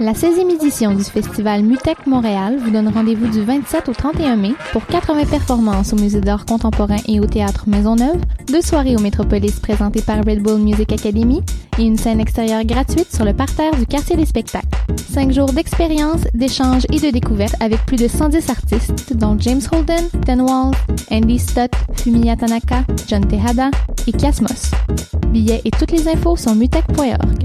La 16e édition du festival Mutec Montréal vous donne rendez-vous du 27 au 31 mai pour 80 performances au Musée d'art contemporain et au Théâtre Maisonneuve, deux soirées au Métropolis présentées par Red Bull Music Academy et une scène extérieure gratuite sur le parterre du quartier des spectacles. Cinq jours d'expérience, d'échanges et de découvertes avec plus de 110 artistes, dont James Holden, Ten Andy Stott, Fumiya Tanaka, John Tejada et Kiasmos. Billets et toutes les infos sur mutec.org.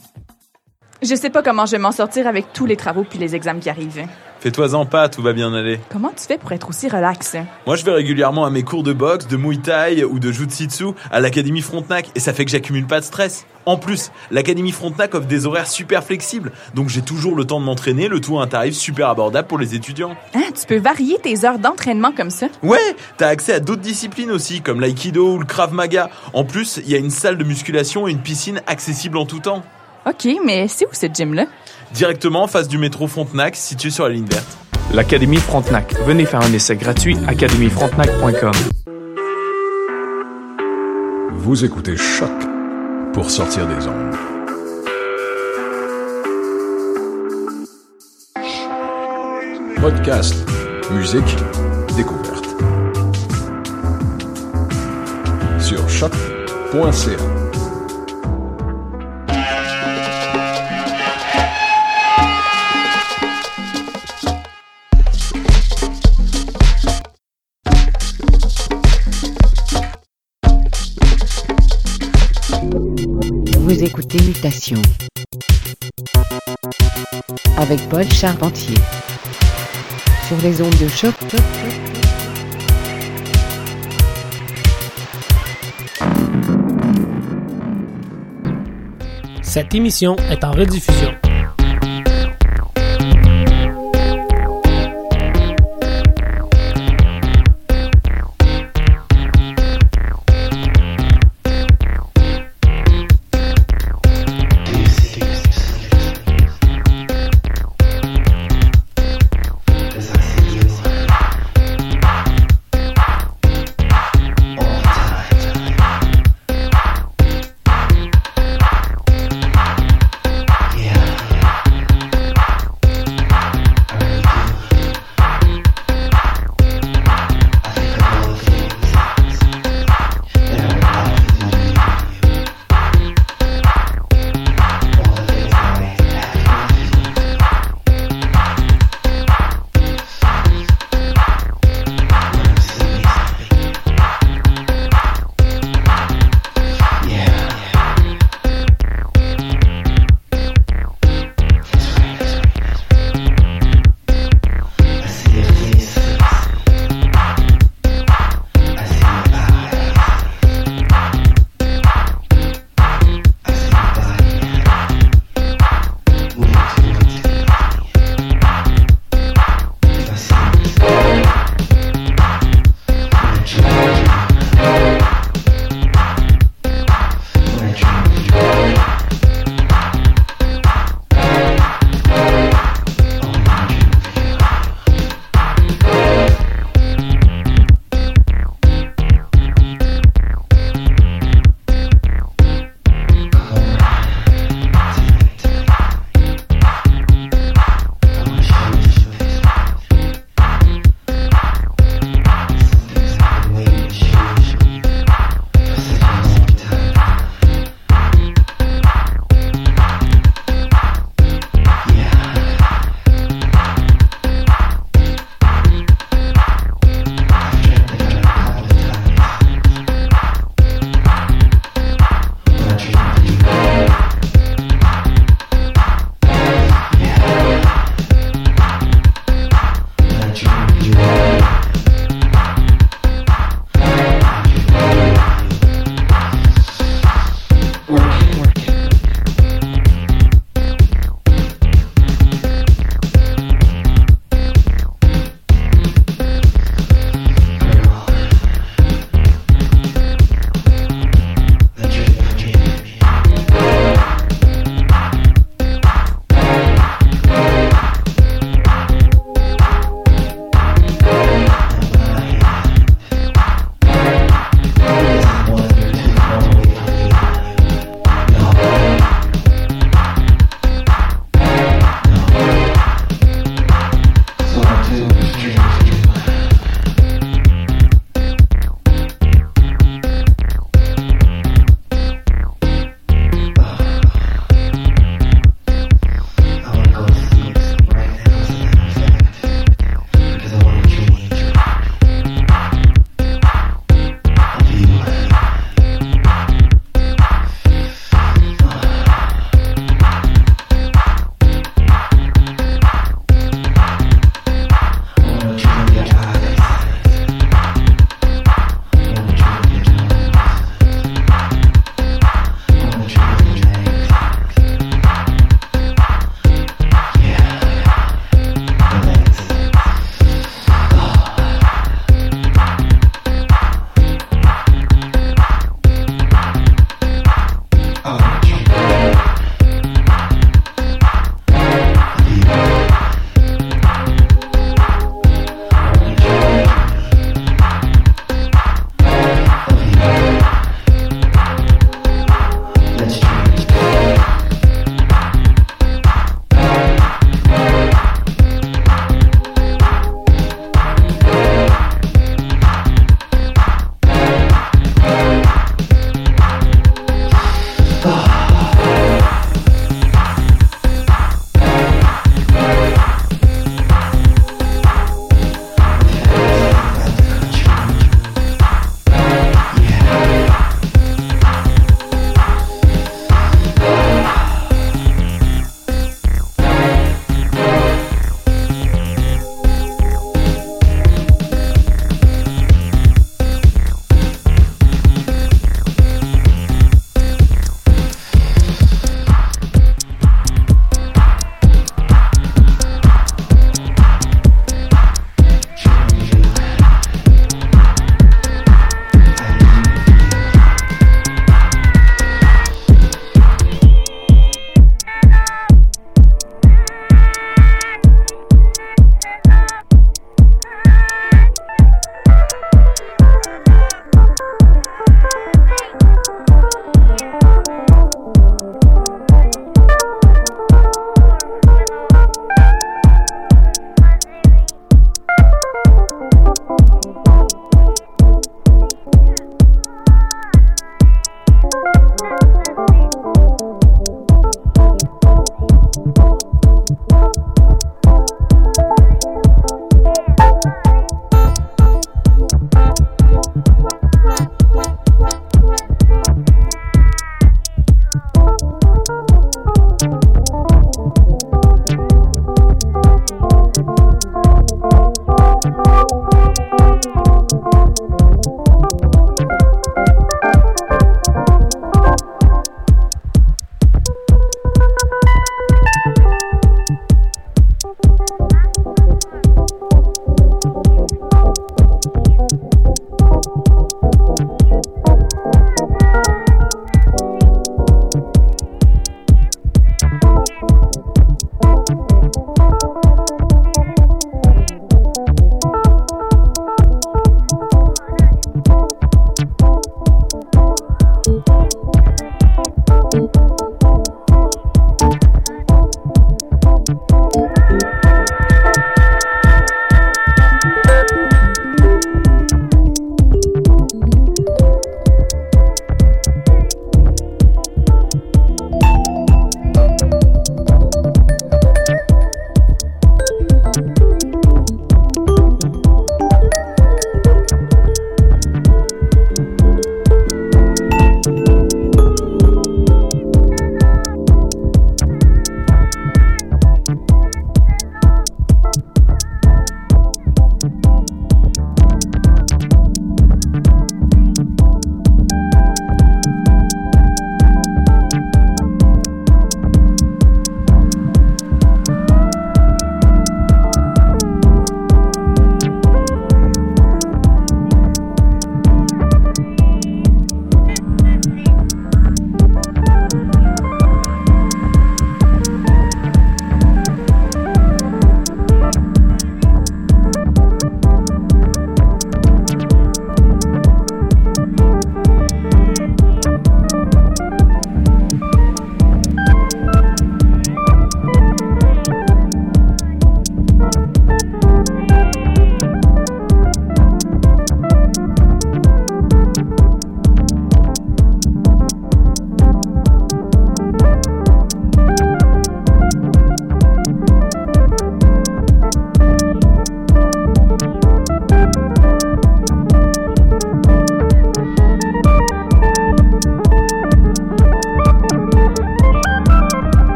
Je sais pas comment je vais m'en sortir avec tous les travaux puis les examens qui arrivent. Fais-toi-en pas, tout va bien aller. Comment tu fais pour être aussi relax? Moi, je vais régulièrement à mes cours de boxe, de muay thai ou de jujitsu à l'Académie Frontenac et ça fait que j'accumule pas de stress. En plus, l'Académie Frontenac offre des horaires super flexibles, donc j'ai toujours le temps de m'entraîner, le tout à un tarif super abordable pour les étudiants. Hein, tu peux varier tes heures d'entraînement comme ça? Ouais, t'as accès à d'autres disciplines aussi, comme l'aïkido ou le krav maga. En plus, il y a une salle de musculation et une piscine accessible en tout temps. Ok, mais c'est où ce gym-là? Directement en face du métro Frontenac, situé sur la ligne verte. L'Académie Frontenac. Venez faire un essai gratuit académiefrontenac.com. Vous écoutez Choc pour sortir des ondes. Podcast, musique, découverte. Sur choc.ca. avec Paul Charpentier sur les ondes de choc. Cette émission est en rediffusion.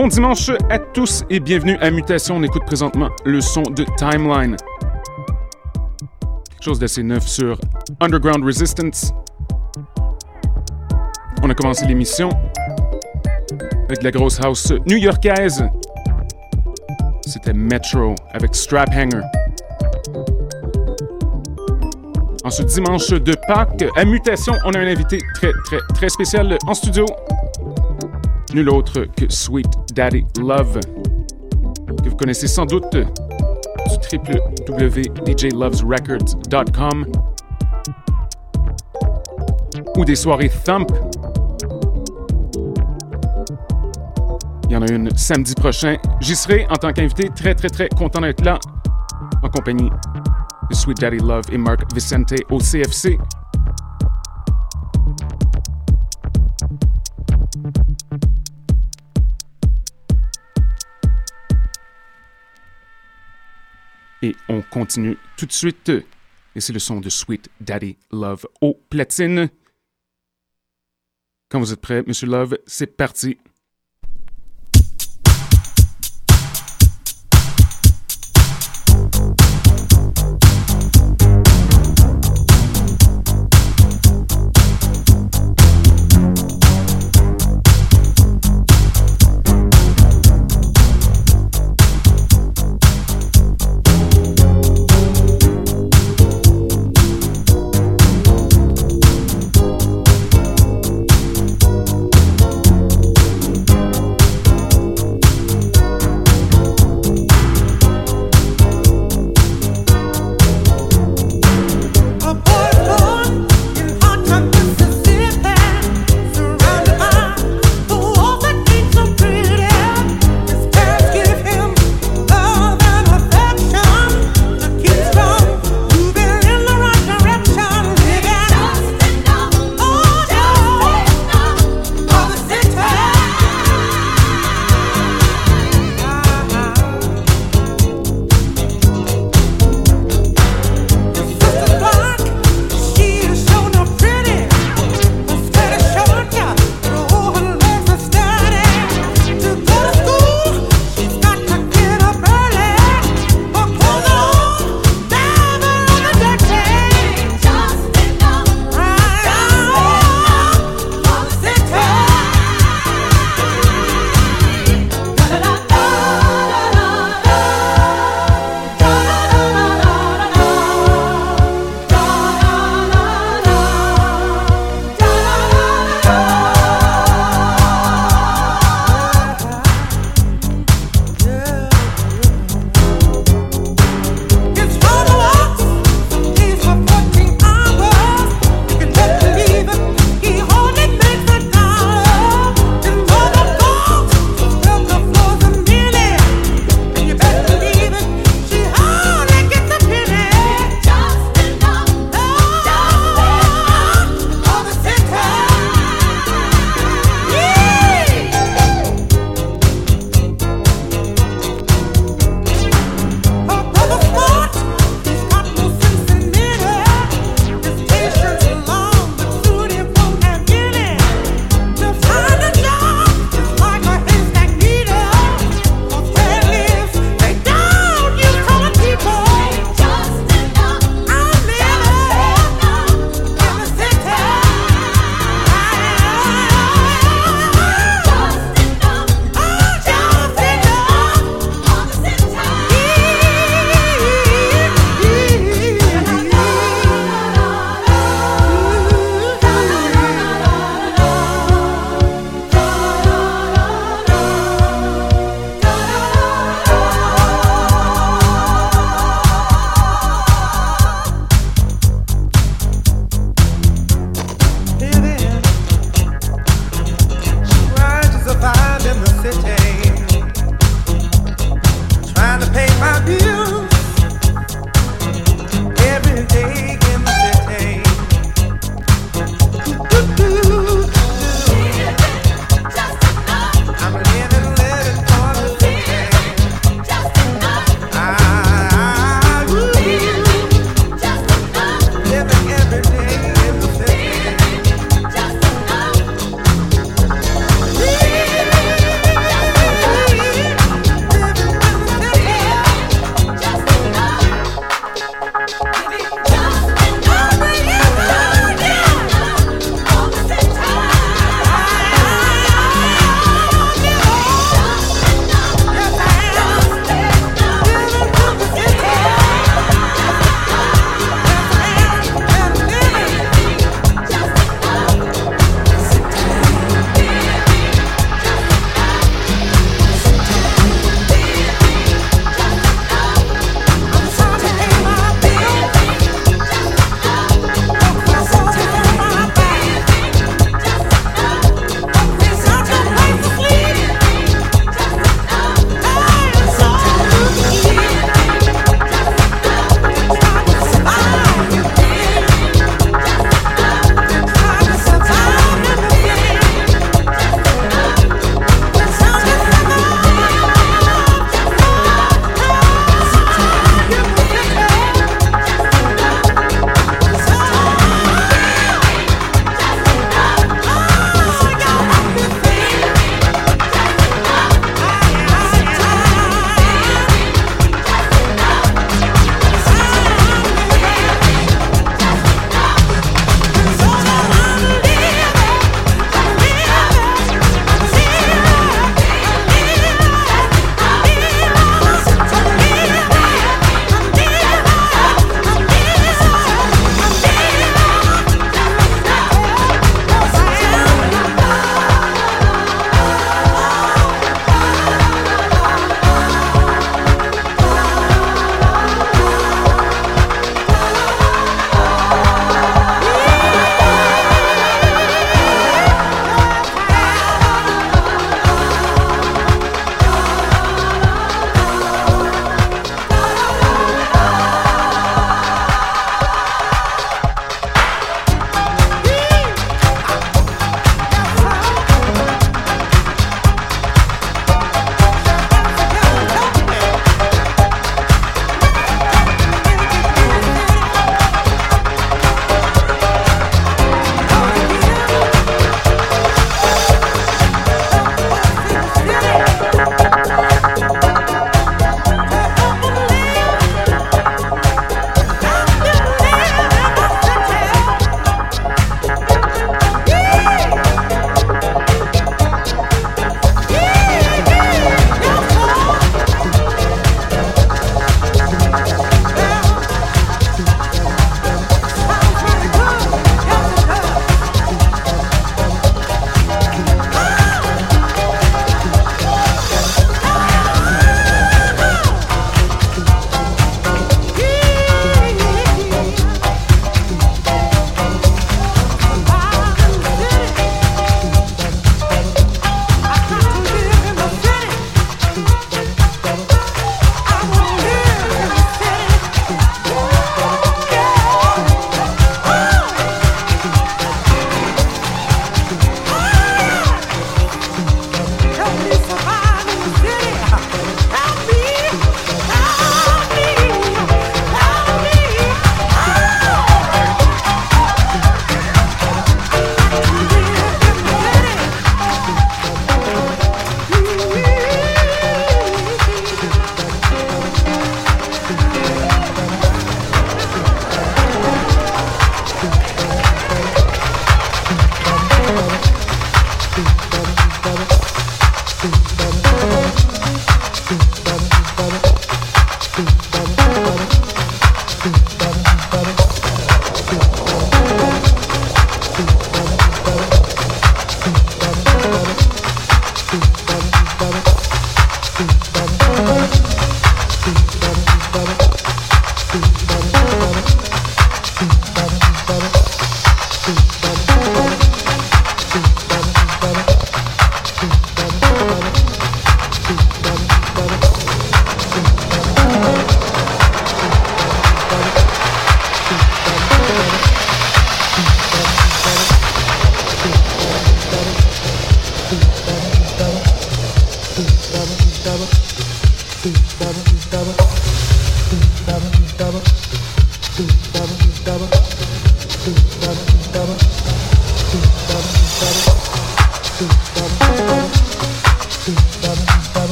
Bon dimanche à tous et bienvenue à Mutation. On écoute présentement le son de Timeline. Chose d'assez neuf sur Underground Resistance. On a commencé l'émission avec la grosse house new-yorkaise. C'était Metro avec Strap Hanger. En ce dimanche de Pâques, à Mutation, on a un invité très, très, très spécial en studio. Nul autre que Sweet Daddy Love, que vous connaissez sans doute du www.djlovesrecords.com ou des soirées Thump. Il y en a une samedi prochain. J'y serai en tant qu'invité, très très très content d'être là, en compagnie de Sweet Daddy Love et Mark Vicente au CFC. Et on continue tout de suite. Et c'est le son de Sweet Daddy Love au platine. Quand vous êtes prêt, Monsieur Love, c'est parti.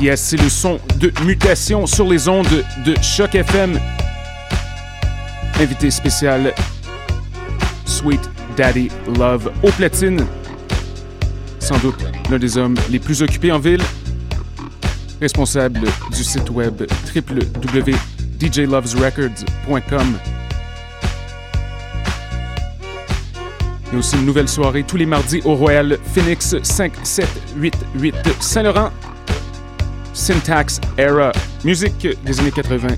Yes, c'est le son de mutation sur les ondes de Choc FM. Invité spécial, Sweet Daddy Love au platine. Sans doute l'un des hommes les plus occupés en ville. Responsable du site web www.djlovesrecords.com. Il y a aussi une nouvelle soirée tous les mardis au Royal Phoenix 5788 Saint-Laurent. Syntax Era, musique des années 80.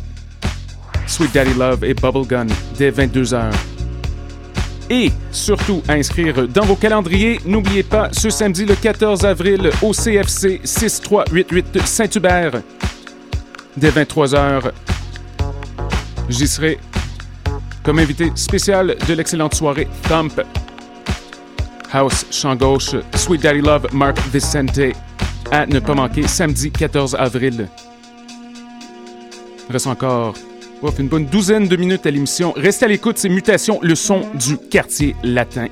Sweet Daddy Love et Bubblegum dès 22h. Et surtout à inscrire dans vos calendriers, n'oubliez pas ce samedi le 14 avril au CFC 6388 Saint-Hubert dès 23h. J'y serai comme invité spécial de l'excellente soirée Thump. House, chant gauche, Sweet Daddy Love, Mark Vicente. À ne pas manquer, samedi 14 avril. Il reste encore une bonne douzaine de minutes à l'émission. Restez à l'écoute, c'est Mutation, le son du quartier latin.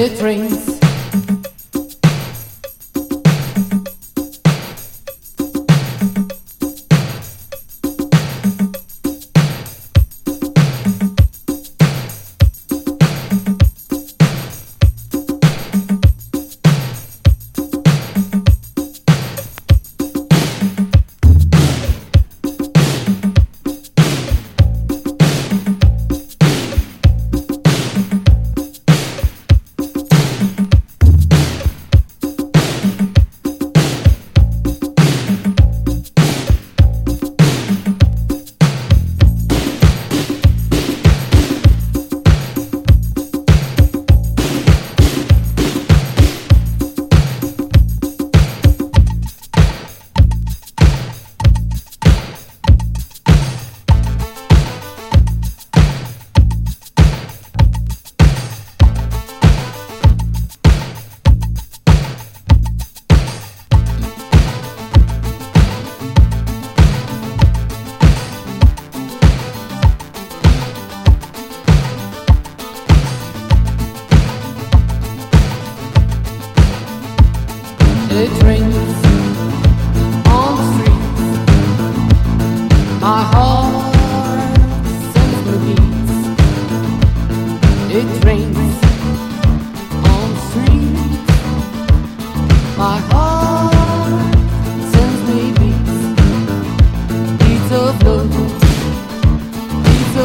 It rings.